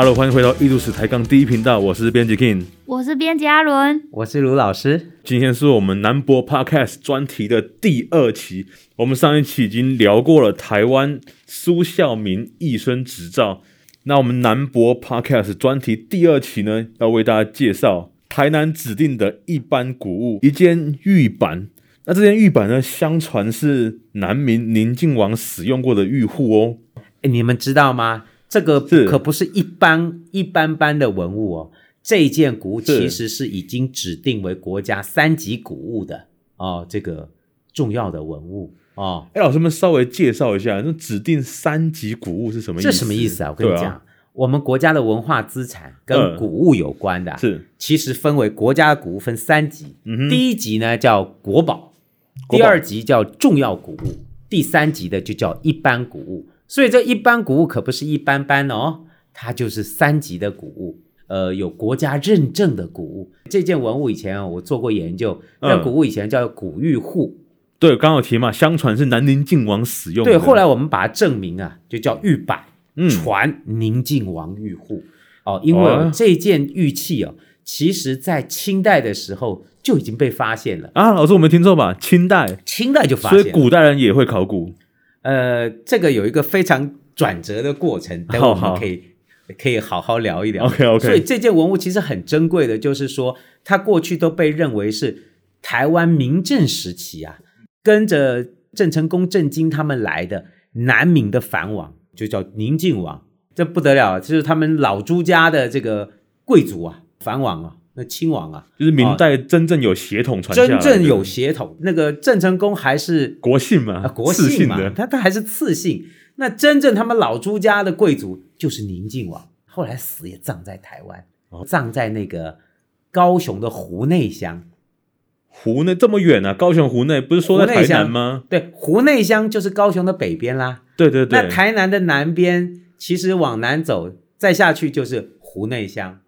Hello，欢迎回到艺术史抬杠第一频道，我是编辑 King，我是编辑阿伦，我是卢老师。今天是我们南博 Podcast 专题的第二期。我们上一期已经聊过了台湾苏孝明一生执照，那我们南博 Podcast 专题第二期呢，要为大家介绍台南指定的一般古物一件玉板。那这件玉板呢，相传是南明宁靖王使用过的玉户哦。哎，你们知道吗？这个可不是一般一般般的文物哦，这一件古物其实是已经指定为国家三级古物的哦，这个重要的文物哦。哎，老师们稍微介绍一下，那指定三级古物是什么意思？这什么意思啊？我跟你讲，啊、我们国家的文化资产跟古物有关的，是、呃、其实分为国家的古物分三级，嗯、第一级呢叫国宝，国宝，第二级叫重要古物，第三级的就叫一般古物。所以这一般古物可不是一般般哦，它就是三级的古物，呃，有国家认证的古物。这件文物以前啊，我做过研究，那、嗯、古物以前叫古玉户。对，刚好提嘛，相传是南宁靖王使用的。对，后来我们把它正名啊，就叫玉板，传宁靖王玉户。哦，因为这件玉器哦，其实在清代的时候就已经被发现了啊。老师，我没听错吧？清代，清代就发现了，所以古代人也会考古。呃，这个有一个非常转折的过程，等我们可以可以好好聊一聊。OK OK。所以这件文物其实很珍贵的，就是说它过去都被认为是台湾明郑时期啊，跟着郑成功、郑经他们来的南明的藩王，就叫宁靖王，这不得了，就是他们老朱家的这个贵族啊，藩王啊。那亲王啊，就是明代真正有血统传下真正有血统。那个郑成功还是国姓嘛，啊、国姓嘛，他他还是次姓。那真正他们老朱家的贵族就是宁靖王，后来死也葬在台湾，哦、葬在那个高雄的湖内乡。湖内这么远啊？高雄湖内不是说在台南吗？对，湖内乡就是高雄的北边啦。对对对。那台南的南边，其实往南走再下去就是湖内乡。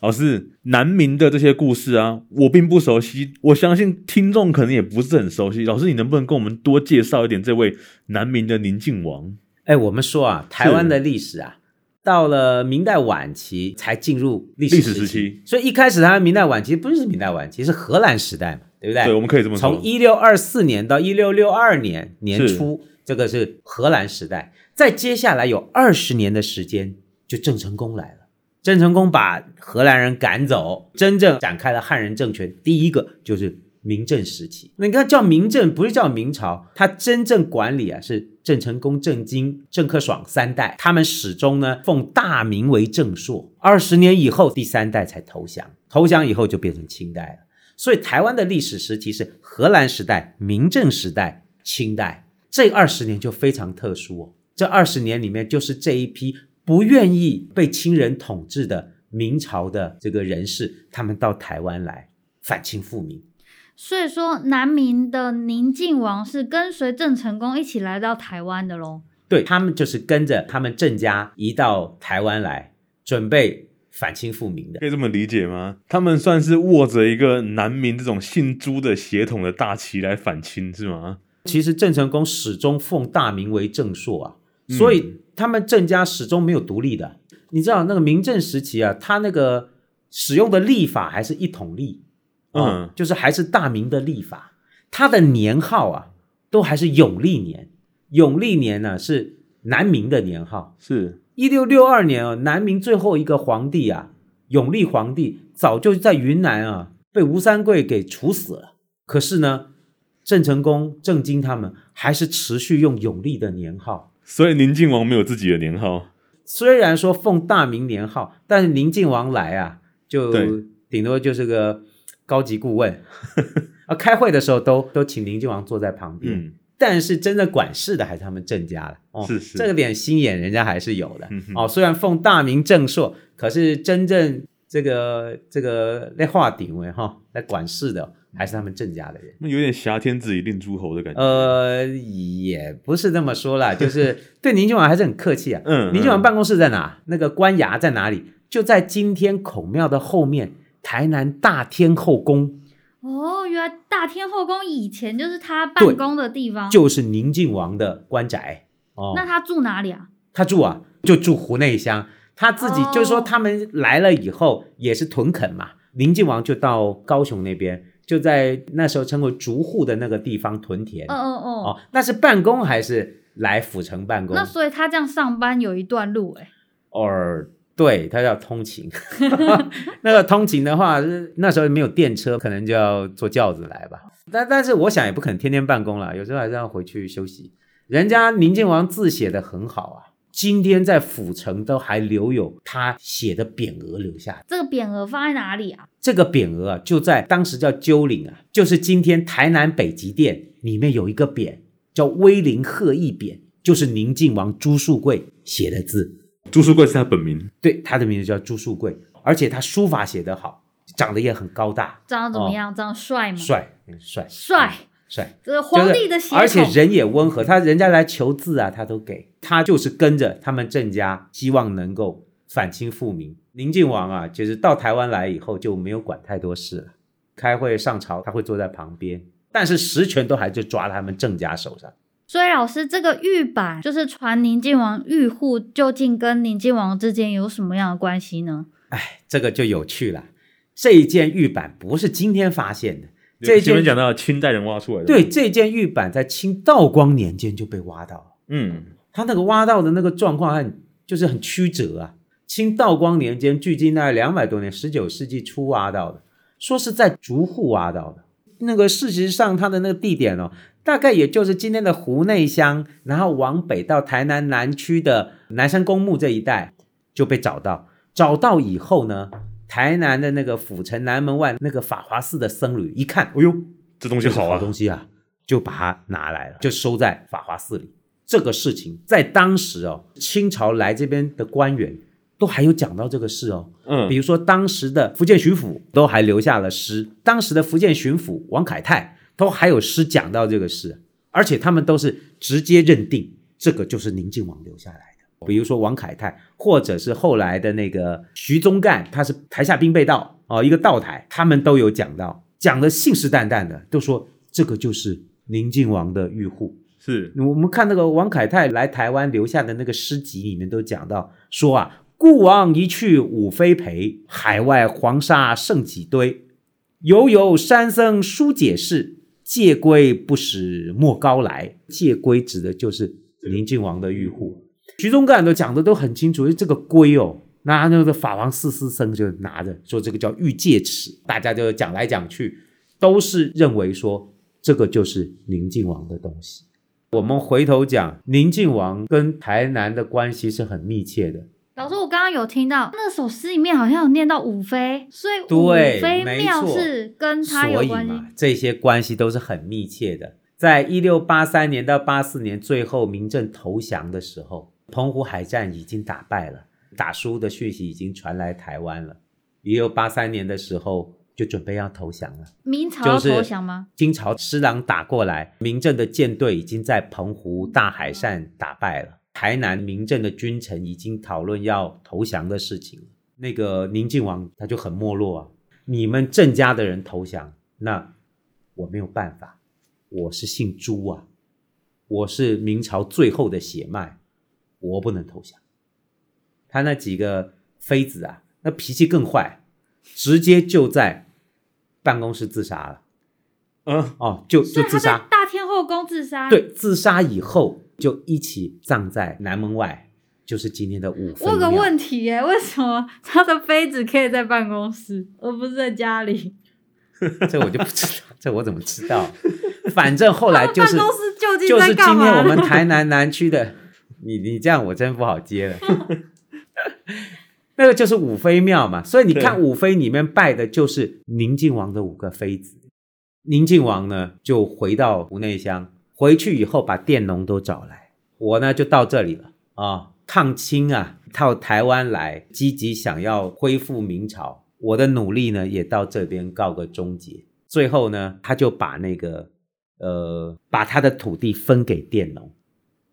老师，南明的这些故事啊，我并不熟悉，我相信听众可能也不是很熟悉。老师，你能不能跟我们多介绍一点这位南明的宁靖王？哎，我们说啊，台湾的历史啊，到了明代晚期才进入历史时期，历史时期，所以一开始他明代晚期不是明代晚期，是荷兰时代嘛，对不对？对，我们可以这么说。从一六二四年到一六六二年年初，这个是荷兰时代。再接下来有二十年的时间，就郑成功来了。郑成功把荷兰人赶走，真正展开了汉人政权。第一个就是明郑时期。那你看叫明郑，不是叫明朝，他真正管理啊是郑成功、郑经、郑克爽三代，他们始终呢奉大明为正朔。二十年以后，第三代才投降，投降以后就变成清代了。所以台湾的历史时期是荷兰时代、明郑时代、清代。这二十年就非常特殊哦。这二十年里面就是这一批。不愿意被清人统治的明朝的这个人士，他们到台湾来反清复明。所以说，南明的宁靖王是跟随郑成功一起来到台湾的喽？对，他们就是跟着他们郑家移到台湾来，准备反清复明的。可以这么理解吗？他们算是握着一个南明这种姓朱的血统的大旗来反清，是吗？其实郑成功始终奉大明为正朔啊。所以他们郑家始终没有独立的，你知道那个明郑时期啊，他那个使用的历法还是一统历，嗯，就是还是大明的历法，他的年号啊都还是永历年，永历年呢是南明的年号，是。一六六二年啊，南明最后一个皇帝啊，永历皇帝早就在云南啊被吴三桂给处死了，可是呢，郑成功、郑经他们还是持续用永历的年号。所以宁靖王没有自己的年号，虽然说奉大明年号，但是宁靖王来啊，就顶多就是个高级顾问。啊，开会的时候都都请宁靖王坐在旁边，嗯、但是真的管事的还是他们郑家了。哦，是是，这个点心眼人家还是有的、嗯、哦。虽然奉大明正朔，可是真正这个这个那画顶位哈来管事的。还是他们郑家的人，那有点挟天子以令诸侯的感觉。呃，也不是这么说啦，就是 对宁靖王还是很客气啊。嗯，宁靖王办公室在哪？那个官衙在哪里？就在今天孔庙的后面，台南大天后宫。哦，原来大天后宫以前就是他办公的地方，就是宁靖王的官宅。哦，那他住哪里啊？他住啊，就住湖内乡。他自己就是说，他们来了以后也是屯垦嘛。宁靖王就到高雄那边，就在那时候称为竹户的那个地方屯田。嗯嗯嗯。哦，那是办公还是来府城办公？那所以他这样上班有一段路哎。哦，对，他要通勤。那个通勤的话，那时候没有电车，可能就要坐轿子来吧。但但是我想也不可能天天办公了，有时候还是要回去休息。人家宁靖王字写的很好啊。今天在府城都还留有他写的匾额留下。这个匾额放在哪里啊？这个匾额啊，就在当时叫鸠岭啊，就是今天台南北极殿里面有一个匾，叫威灵鹤翼匾，就是宁靖王朱树贵写的字。朱树贵是他本名？对，他的名字叫朱树贵，而且他书法写得好，长得也很高大。长得怎么样？哦、长得帅吗？帅，帅，帅。帅，这个皇帝的血统，而且人也温和。他人家来求字啊，他都给。他就是跟着他们郑家，希望能够反清复明。宁靖王啊，就是到台湾来以后就没有管太多事了。开会上朝，他会坐在旁边，但是实权都还是抓他们郑家手上。所以老师，这个玉板就是传宁靖王玉户，究竟跟宁靖王之间有什么样的关系呢？哎，这个就有趣了。这一件玉板不是今天发现的。这前面讲到清代人挖出来的，对，这件玉板在清道光年间就被挖到了。嗯，他那个挖到的那个状况很，就是很曲折啊。清道光年间，距今大概两百多年，十九世纪初挖到的，说是在竹户挖到的。那个事实上，它的那个地点哦，大概也就是今天的湖内乡，然后往北到台南南区的南山公墓这一带就被找到。找到以后呢，台南的那个府城南门外那个法华寺的僧侣一看，哎呦，这东西好啊，好东西啊，就把它拿来了，就收在法华寺里。这个事情在当时哦，清朝来这边的官员都还有讲到这个事哦。嗯，比如说当时的福建巡抚都还留下了诗，当时的福建巡抚王凯泰都还有诗讲到这个事，而且他们都是直接认定这个就是宁靖王留下来的。比如说王凯泰，或者是后来的那个徐宗干，他是台下兵备道哦，一个道台，他们都有讲到，讲的信誓旦旦的，都说这个就是宁靖王的玉户。是，我们看那个王凯泰来台湾留下的那个诗集里面都讲到，说啊，故王一去五飞陪，海外黄沙剩几堆，犹有山僧书解释，借归不使莫高来。借归指的就是宁靖王的玉户。徐宗干都讲的都很清楚，这个龟哦，那那个法王四师僧就拿着说这个叫玉戒尺，大家就讲来讲去，都是认为说这个就是宁靖王的东西。我们回头讲，宁靖王跟台南的关系是很密切的。老师，我刚刚有听到那首诗里面好像有念到五妃，所以五妃庙是跟他有关系。嘛，这些关系都是很密切的。在一六八三年到八四年，最后明郑投降的时候。澎湖海战已经打败了，打输的讯息已经传来台湾了。一六八三年的时候，就准备要投降了。明朝投降吗？金朝施琅打过来，明郑的舰队已经在澎湖大海战打败了。台南明郑的君臣已经讨论要投降的事情。那个宁靖王他就很没落啊，你们郑家的人投降，那我没有办法，我是姓朱啊，我是明朝最后的血脉。我不能投降，他那几个妃子啊，那脾气更坏，直接就在办公室自杀了。嗯，哦，就就自杀，大天后宫自杀。对，自杀以后就一起葬在南门外，就是今天的五妃庙。我有个问题耶，为什么他的妃子可以在办公室，而不是在家里？这我就不知道，这我怎么知道？反正后来就是办公室究竟就是今天我们台南南区的。你你这样我真不好接了，那个就是五妃庙嘛，所以你看五妃里面拜的就是宁靖王的五个妃子。宁靖王呢就回到湖内乡，回去以后把佃农都找来，我呢就到这里了啊、哦。抗清啊，到台湾来，积极想要恢复明朝，我的努力呢也到这边告个终结。最后呢，他就把那个呃，把他的土地分给佃农。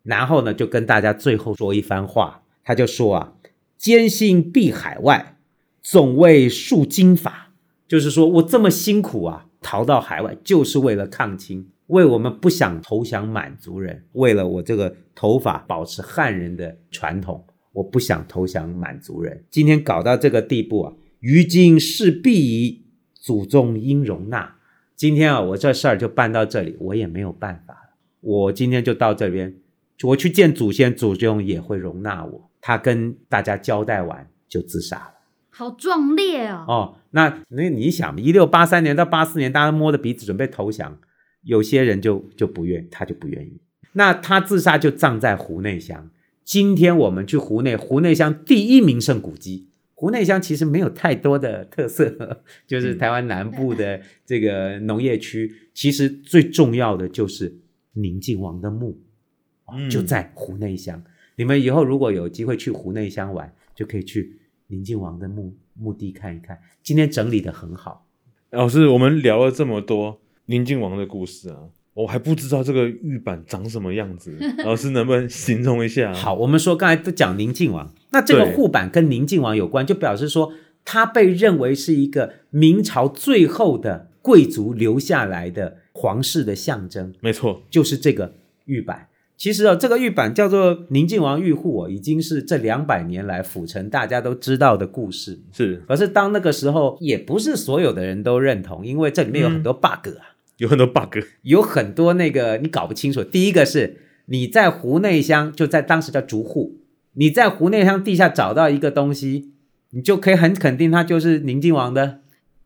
然后呢，就跟大家最后说一番话，他就说啊，艰辛避海外，总为树经法，就是说我这么辛苦啊，逃到海外，就是为了抗清，为我们不想投降满族人，为了我这个头发保持汉人的传统，我不想投降满族人。今天搞到这个地步啊，于今势必矣，祖宗应容纳。今天啊，我这事儿就办到这里，我也没有办法了。我今天就到这边，我去见祖先，祖宗也会容纳我。他跟大家交代完就自杀了，好壮烈哦！哦，那那你想，一六八三年到八四年，大家摸着鼻子准备投降，有些人就就不愿，他就不愿意。那他自杀就葬在湖内乡。今天我们去湖内，湖内乡第一名胜古迹。湖内乡其实没有太多的特色，就是台湾南部的这个农业区。嗯、其实最重要的就是宁靖王的墓，嗯、就在湖内乡。你们以后如果有机会去湖内乡玩，就可以去宁靖王的墓墓地看一看。今天整理的很好。老师，我们聊了这么多宁靖王的故事啊。我还不知道这个玉板长什么样子，老师能不能形容一下？好，我们说刚才都讲宁靖王，那这个护板跟宁靖王有关，就表示说他被认为是一个明朝最后的贵族留下来的皇室的象征。没错，就是这个玉板。其实哦，这个玉板叫做宁靖王玉户哦，已经是这两百年来府城大家都知道的故事。是，可是当那个时候，也不是所有的人都认同，因为这里面有很多 bug 啊。嗯 有很多 bug，有很多那个你搞不清楚。第一个是你在湖内乡，就在当时叫竹户，你在湖内乡地下找到一个东西，你就可以很肯定它就是宁靖王的，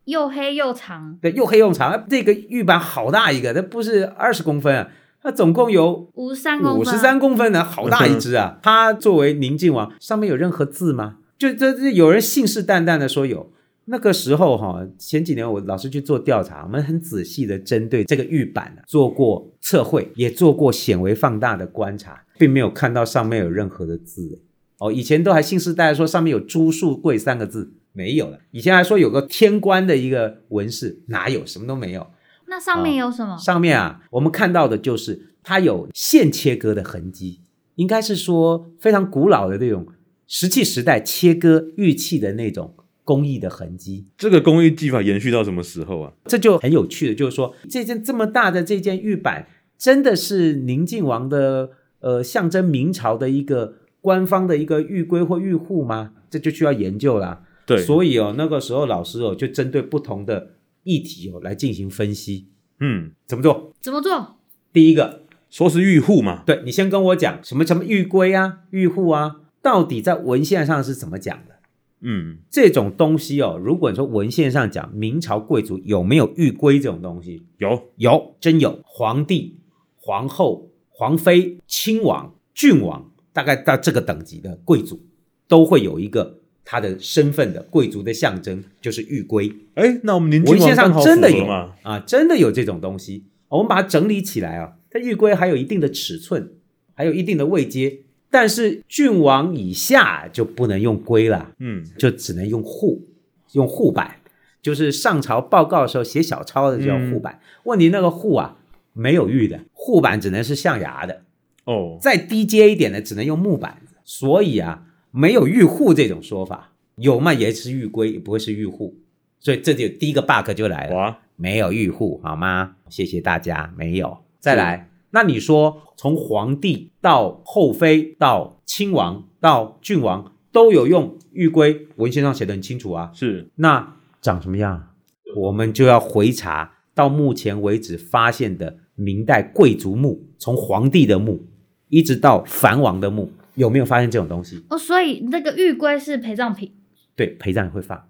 又黑又长。对，又黑又长。这个玉板好大一个，它不是二十公分啊，它总共有五十三公分，五十三公分呢，好大一只啊！它作为宁静王，上面有任何字吗？就这这有人信誓旦旦的说有。那个时候哈，前几年我老是去做调查，我们很仔细的针对这个玉板做过测绘，也做过显微放大的观察，并没有看到上面有任何的字。哦，以前都还信誓旦旦说上面有朱树贵三个字，没有了。以前还说有个天官的一个纹饰，哪有？什么都没有。那上面有什么？哦，上面啊，我们看到的就是它有线切割的痕迹，应该是说非常古老的那种石器时代切割玉器的那种。工艺的痕迹，这个工艺技法延续到什么时候啊？这就很有趣的，就是说这件这么大的这件玉板，真的是宁靖王的呃象征明朝的一个官方的一个玉圭或玉护吗？这就需要研究啦。对，所以哦，那个时候老师哦就针对不同的议题哦来进行分析。嗯，怎么做？怎么做？第一个说是玉护嘛，对，你先跟我讲什么什么玉圭啊、玉护啊，到底在文献上是怎么讲的？嗯，这种东西哦，如果你说文献上讲明朝贵族有没有玉圭这种东西？有，有，真有。皇帝、皇后、皇妃、亲王、郡王，大概到这个等级的贵族，都会有一个他的身份的贵族的象征，就是玉龟。哎，那我们文献上真的有啊，真的有这种东西。我们把它整理起来啊，它玉龟还有一定的尺寸，还有一定的位阶。但是郡王以下就不能用龟了，嗯，就只能用户，用户板，就是上朝报告的时候写小抄的叫户板。嗯、问题那个户啊，没有玉的，户板只能是象牙的，哦，再低阶一点的只能用木板，所以啊，没有玉户这种说法，有嘛也是玉圭，也不会是玉户，所以这就第一个 bug 就来了，哇没有玉户好吗？谢谢大家，没有，再来。那你说，从皇帝到后妃到亲王到郡王都有用玉圭，文献上写得很清楚啊。是，那长什么样？我们就要回查到目前为止发现的明代贵族墓，从皇帝的墓一直到藩王的墓，有没有发现这种东西？哦，所以那个玉龟是陪葬品。对，陪葬也会放，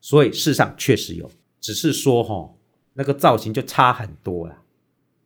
所以世上确实有，只是说哈、哦，那个造型就差很多了。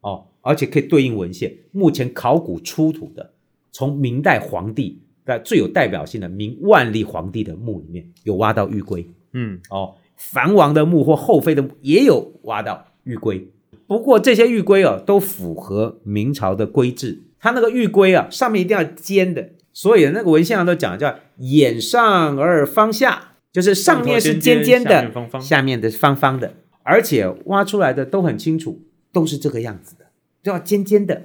哦。而且可以对应文献，目前考古出土的，从明代皇帝的最有代表性的明万历皇帝的墓里面有挖到玉龟，嗯，哦，藩王的墓或后妃的墓也有挖到玉龟。不过这些玉龟哦，都符合明朝的规制，它那个玉龟啊，上面一定要尖的，所以那个文献上都讲叫眼上而方下，就是上面是尖尖的，下面方方，下面的方方的，而且挖出来的都很清楚，都是这个样子的。就要尖尖的，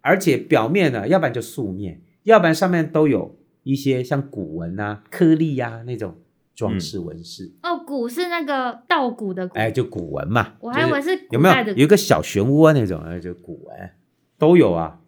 而且表面呢，要不然就素面，要不然上面都有一些像古文啊、颗粒呀、啊、那种装饰纹饰。哦，古是那个稻谷的谷，哎，就古文嘛。我还以为是有没有有一个小漩涡那种，哎，就古文都有啊。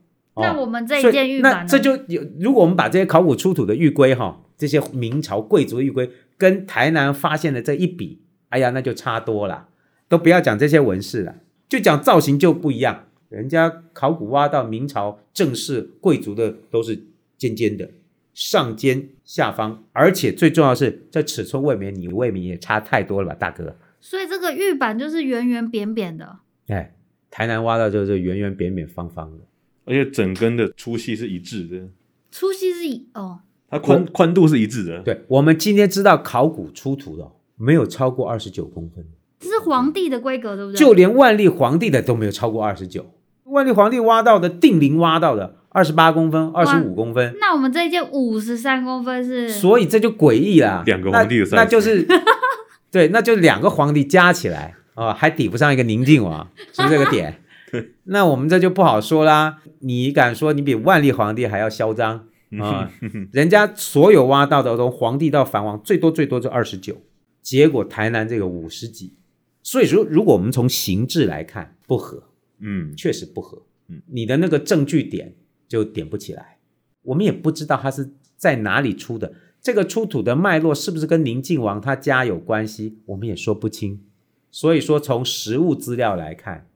那我们这一件玉板，那这就有，如果我们把这些考古出土的玉圭哈，这些明朝贵族的玉圭跟台南发现的这一比，哎呀，那就差多了。都不要讲这些纹饰了，就讲造型就不一样。人家考古挖到明朝正式贵族的都是尖尖的，上尖下方，而且最重要的是这尺寸未免你未免也差太多了吧，大哥。所以这个玉板就是圆圆扁扁的。哎，台南挖到就是圆圆扁扁方方的，而且整根的粗细是一致的。粗细是一哦，它宽宽度是一致的。对，我们今天知道考古出土的没有超过二十九公分。这是皇帝的规格，对不对？就连万历皇帝的都没有超过二十九。万历皇帝挖到的，定陵挖到的二十八公分、二十五公分。那我们这一件五十三公分是？所以这就诡异了。两个皇帝的那，那就是 对，那就两个皇帝加起来啊、哦，还抵不上一个宁靖王，是不是这个点？那我们这就不好说啦。你敢说你比万历皇帝还要嚣张 啊？人家所有挖到的，从皇帝到藩王，最多最多就二十九，结果台南这个五十几。所以说，如果我们从形制来看，不合，嗯，确实不合，嗯，你的那个证据点就点不起来，我们也不知道他是在哪里出的，这个出土的脉络是不是跟宁靖王他家有关系，我们也说不清。所以说，从实物资料来看，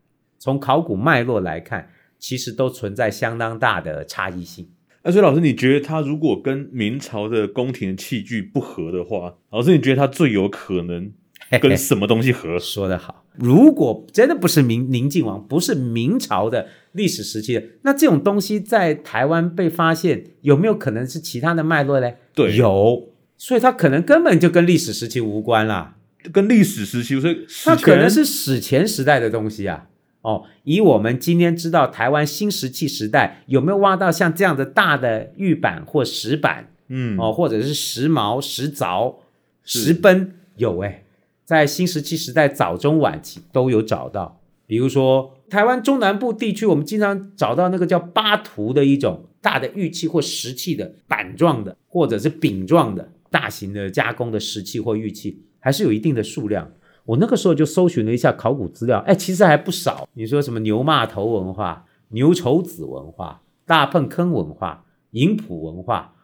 从考古脉络来看，其实都存在相当大的差异性。那所以老师，你觉得他如果跟明朝的宫廷器具不合的话，老师你觉得他最有可能？跟什么东西合？说得好，如果真的不是明宁靖王，不是明朝的历史时期的，那这种东西在台湾被发现，有没有可能是其他的脉络呢？对，有，所以它可能根本就跟历史时期无关啦，跟历史时期，所以它可能是史前时代的东西啊。哦，以我们今天知道台湾新石器时代有没有挖到像这样的大的玉板或石板？嗯，哦，或者是石矛、石凿、石锛，有哎。在新石器时代早中晚期都有找到，比如说台湾中南部地区，我们经常找到那个叫巴图的一种大的玉器或石器的板状的，或者是饼状的大型的加工的石器或玉器，还是有一定的数量。我那个时候就搜寻了一下考古资料，哎，其实还不少。你说什么牛骂头文化、牛稠子文化、大坌坑文化、营埔文化，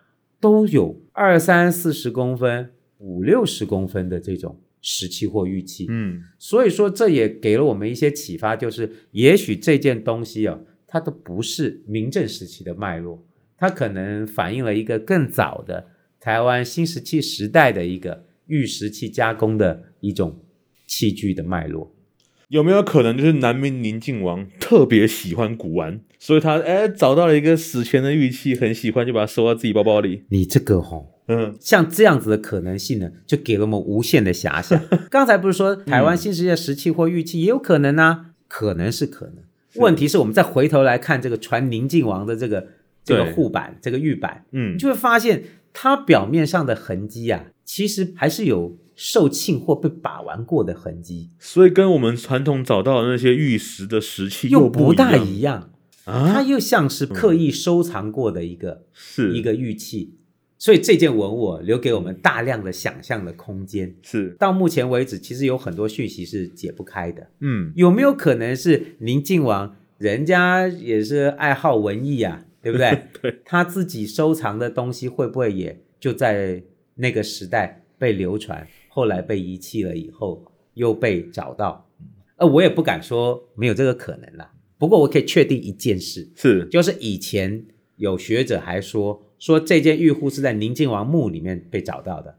都有二三四十公分、五六十公分的这种。石器或玉器，嗯，所以说这也给了我们一些启发，就是也许这件东西啊，它都不是明郑时期的脉络，它可能反映了一个更早的台湾新石器时代的一个玉石器加工的一种器具的脉络。有没有可能就是南明宁靖王 特别喜欢古玩，所以他哎找到了一个史前的玉器，很喜欢，就把它收到自己包包里？你这个吼。嗯，像这样子的可能性呢，就给了我们无限的遐想。刚才不是说台湾新石器的石器或玉器也有可能呢？可能是可能。问题是我们再回头来看这个传宁靖王的这个这个护板，这个玉板，嗯，就会发现它表面上的痕迹啊，其实还是有受罄或被把玩过的痕迹。所以跟我们传统找到的那些玉石的石器又不，又不大一样啊，它又像是刻意收藏过的一个是一个玉器。所以这件文物留给我们大量的想象的空间。是，到目前为止，其实有很多讯息是解不开的。嗯，有没有可能是宁靖王人家也是爱好文艺啊，对不对？对，他自己收藏的东西会不会也就在那个时代被流传，后来被遗弃了以后又被找到？呃，我也不敢说没有这个可能啦。不过我可以确定一件事，是，就是以前有学者还说。说这件玉壶是在宁靖王墓里面被找到的，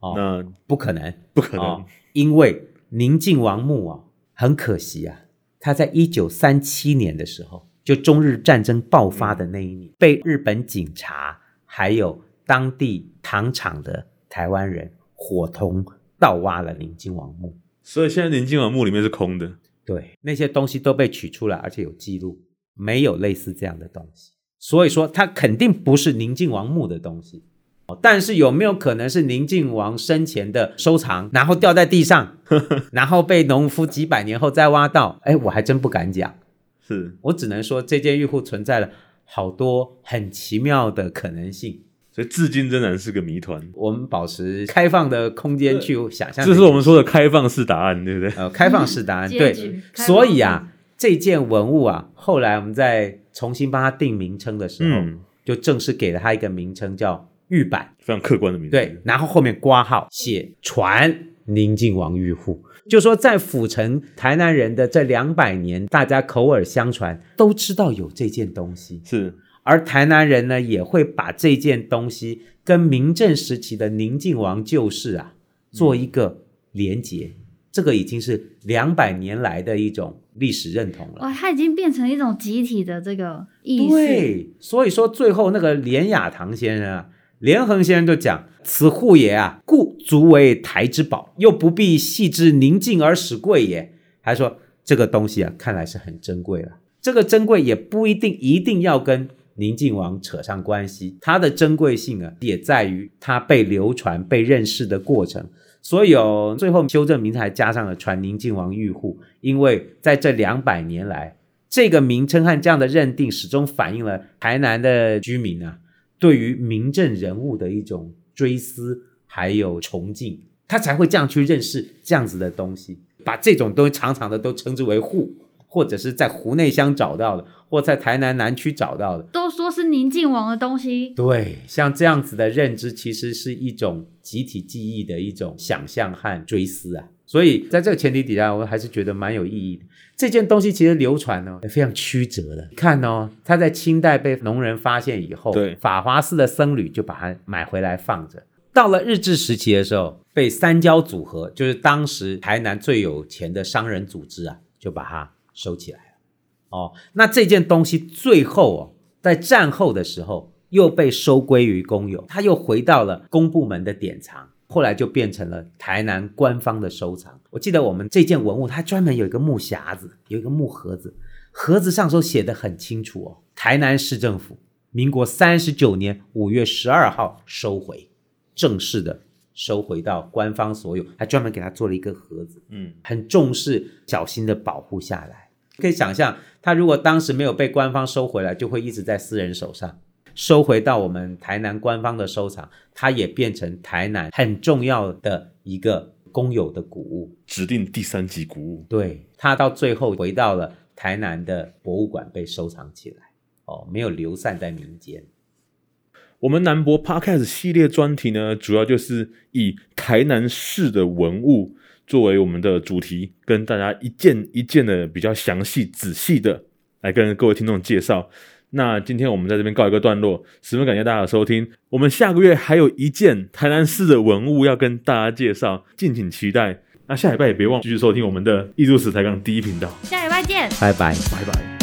哦，那不可能，不可能，哦、因为宁靖王墓啊，很可惜啊，他在一九三七年的时候，就中日战争爆发的那一年，嗯、被日本警察还有当地糖厂的台湾人伙同盗挖了宁靖王墓，所以现在宁靖王墓里面是空的，对，那些东西都被取出来，而且有记录，没有类似这样的东西。所以说，它肯定不是宁靖王墓的东西，但是有没有可能是宁靖王生前的收藏，然后掉在地上，然后被农夫几百年后再挖到？哎，我还真不敢讲。是我只能说，这件玉壶存在了好多很奇妙的可能性，所以至今仍然是个谜团。我们保持开放的空间去想象，这是我们说的开放式答案，对不对？呃，开放式答案，对。所以啊，这件文物啊，后来我们在。重新帮它定名称的时候，嗯、就正式给了它一个名称叫玉板，非常客观的名字。对，然后后面挂号写传宁靖王玉户，就说在府城台南人的这两百年，大家口耳相传都知道有这件东西，是。而台南人呢，也会把这件东西跟明郑时期的宁靖王旧事啊做一个连结。嗯这个已经是两百年来的一种历史认同了。哇，它已经变成一种集体的这个意思。对，所以说最后那个连雅堂先生啊，连横先生就讲：“此户也啊，故足为台之宝，又不必系之宁静而使贵也。”还说这个东西啊，看来是很珍贵了。这个珍贵也不一定一定要跟宁靖王扯上关系，它的珍贵性啊，也在于它被流传、被认识的过程。所以哦，最后修正名称还加上了传宁靖王玉户，因为在这两百年来，这个名称和这样的认定始终反映了台南的居民啊，对于明郑人物的一种追思还有崇敬，他才会这样去认识这样子的东西，把这种东西常常的都称之为户。或者是在湖内乡找到的，或在台南南区找到的，都说是宁静王的东西。对，像这样子的认知，其实是一种集体记忆的一种想象和追思啊。所以在这个前提底下，我还是觉得蛮有意义的。这件东西其实流传呢，也非常曲折的。看哦，它在清代被农人发现以后，对，法华寺的僧侣就把它买回来放着。到了日治时期的时候，被三交组合，就是当时台南最有钱的商人组织啊，就把它。收起来了，哦，那这件东西最后哦，在战后的时候又被收归于公有，它又回到了公部门的典藏，后来就变成了台南官方的收藏。我记得我们这件文物，它专门有一个木匣子，有一个木盒子，盒子上都写的很清楚哦，台南市政府民国三十九年五月十二号收回，正式的。收回到官方所有，还专门给他做了一个盒子，嗯，很重视，小心的保护下来。可以想象，他如果当时没有被官方收回来，就会一直在私人手上。收回到我们台南官方的收藏，它也变成台南很重要的一个公有的古物，指定第三级古物。对，它到最后回到了台南的博物馆被收藏起来，哦，没有流散在民间。我们南博 Podcast 系列专题呢，主要就是以台南市的文物作为我们的主题，跟大家一件一件的比较详细、仔细的来跟各位听众介绍。那今天我们在这边告一个段落，十分感谢大家的收听。我们下个月还有一件台南市的文物要跟大家介绍，敬请期待。那下礼拜也别忘继续收听我们的艺术史台港第一频道。下礼拜见，拜拜，拜拜。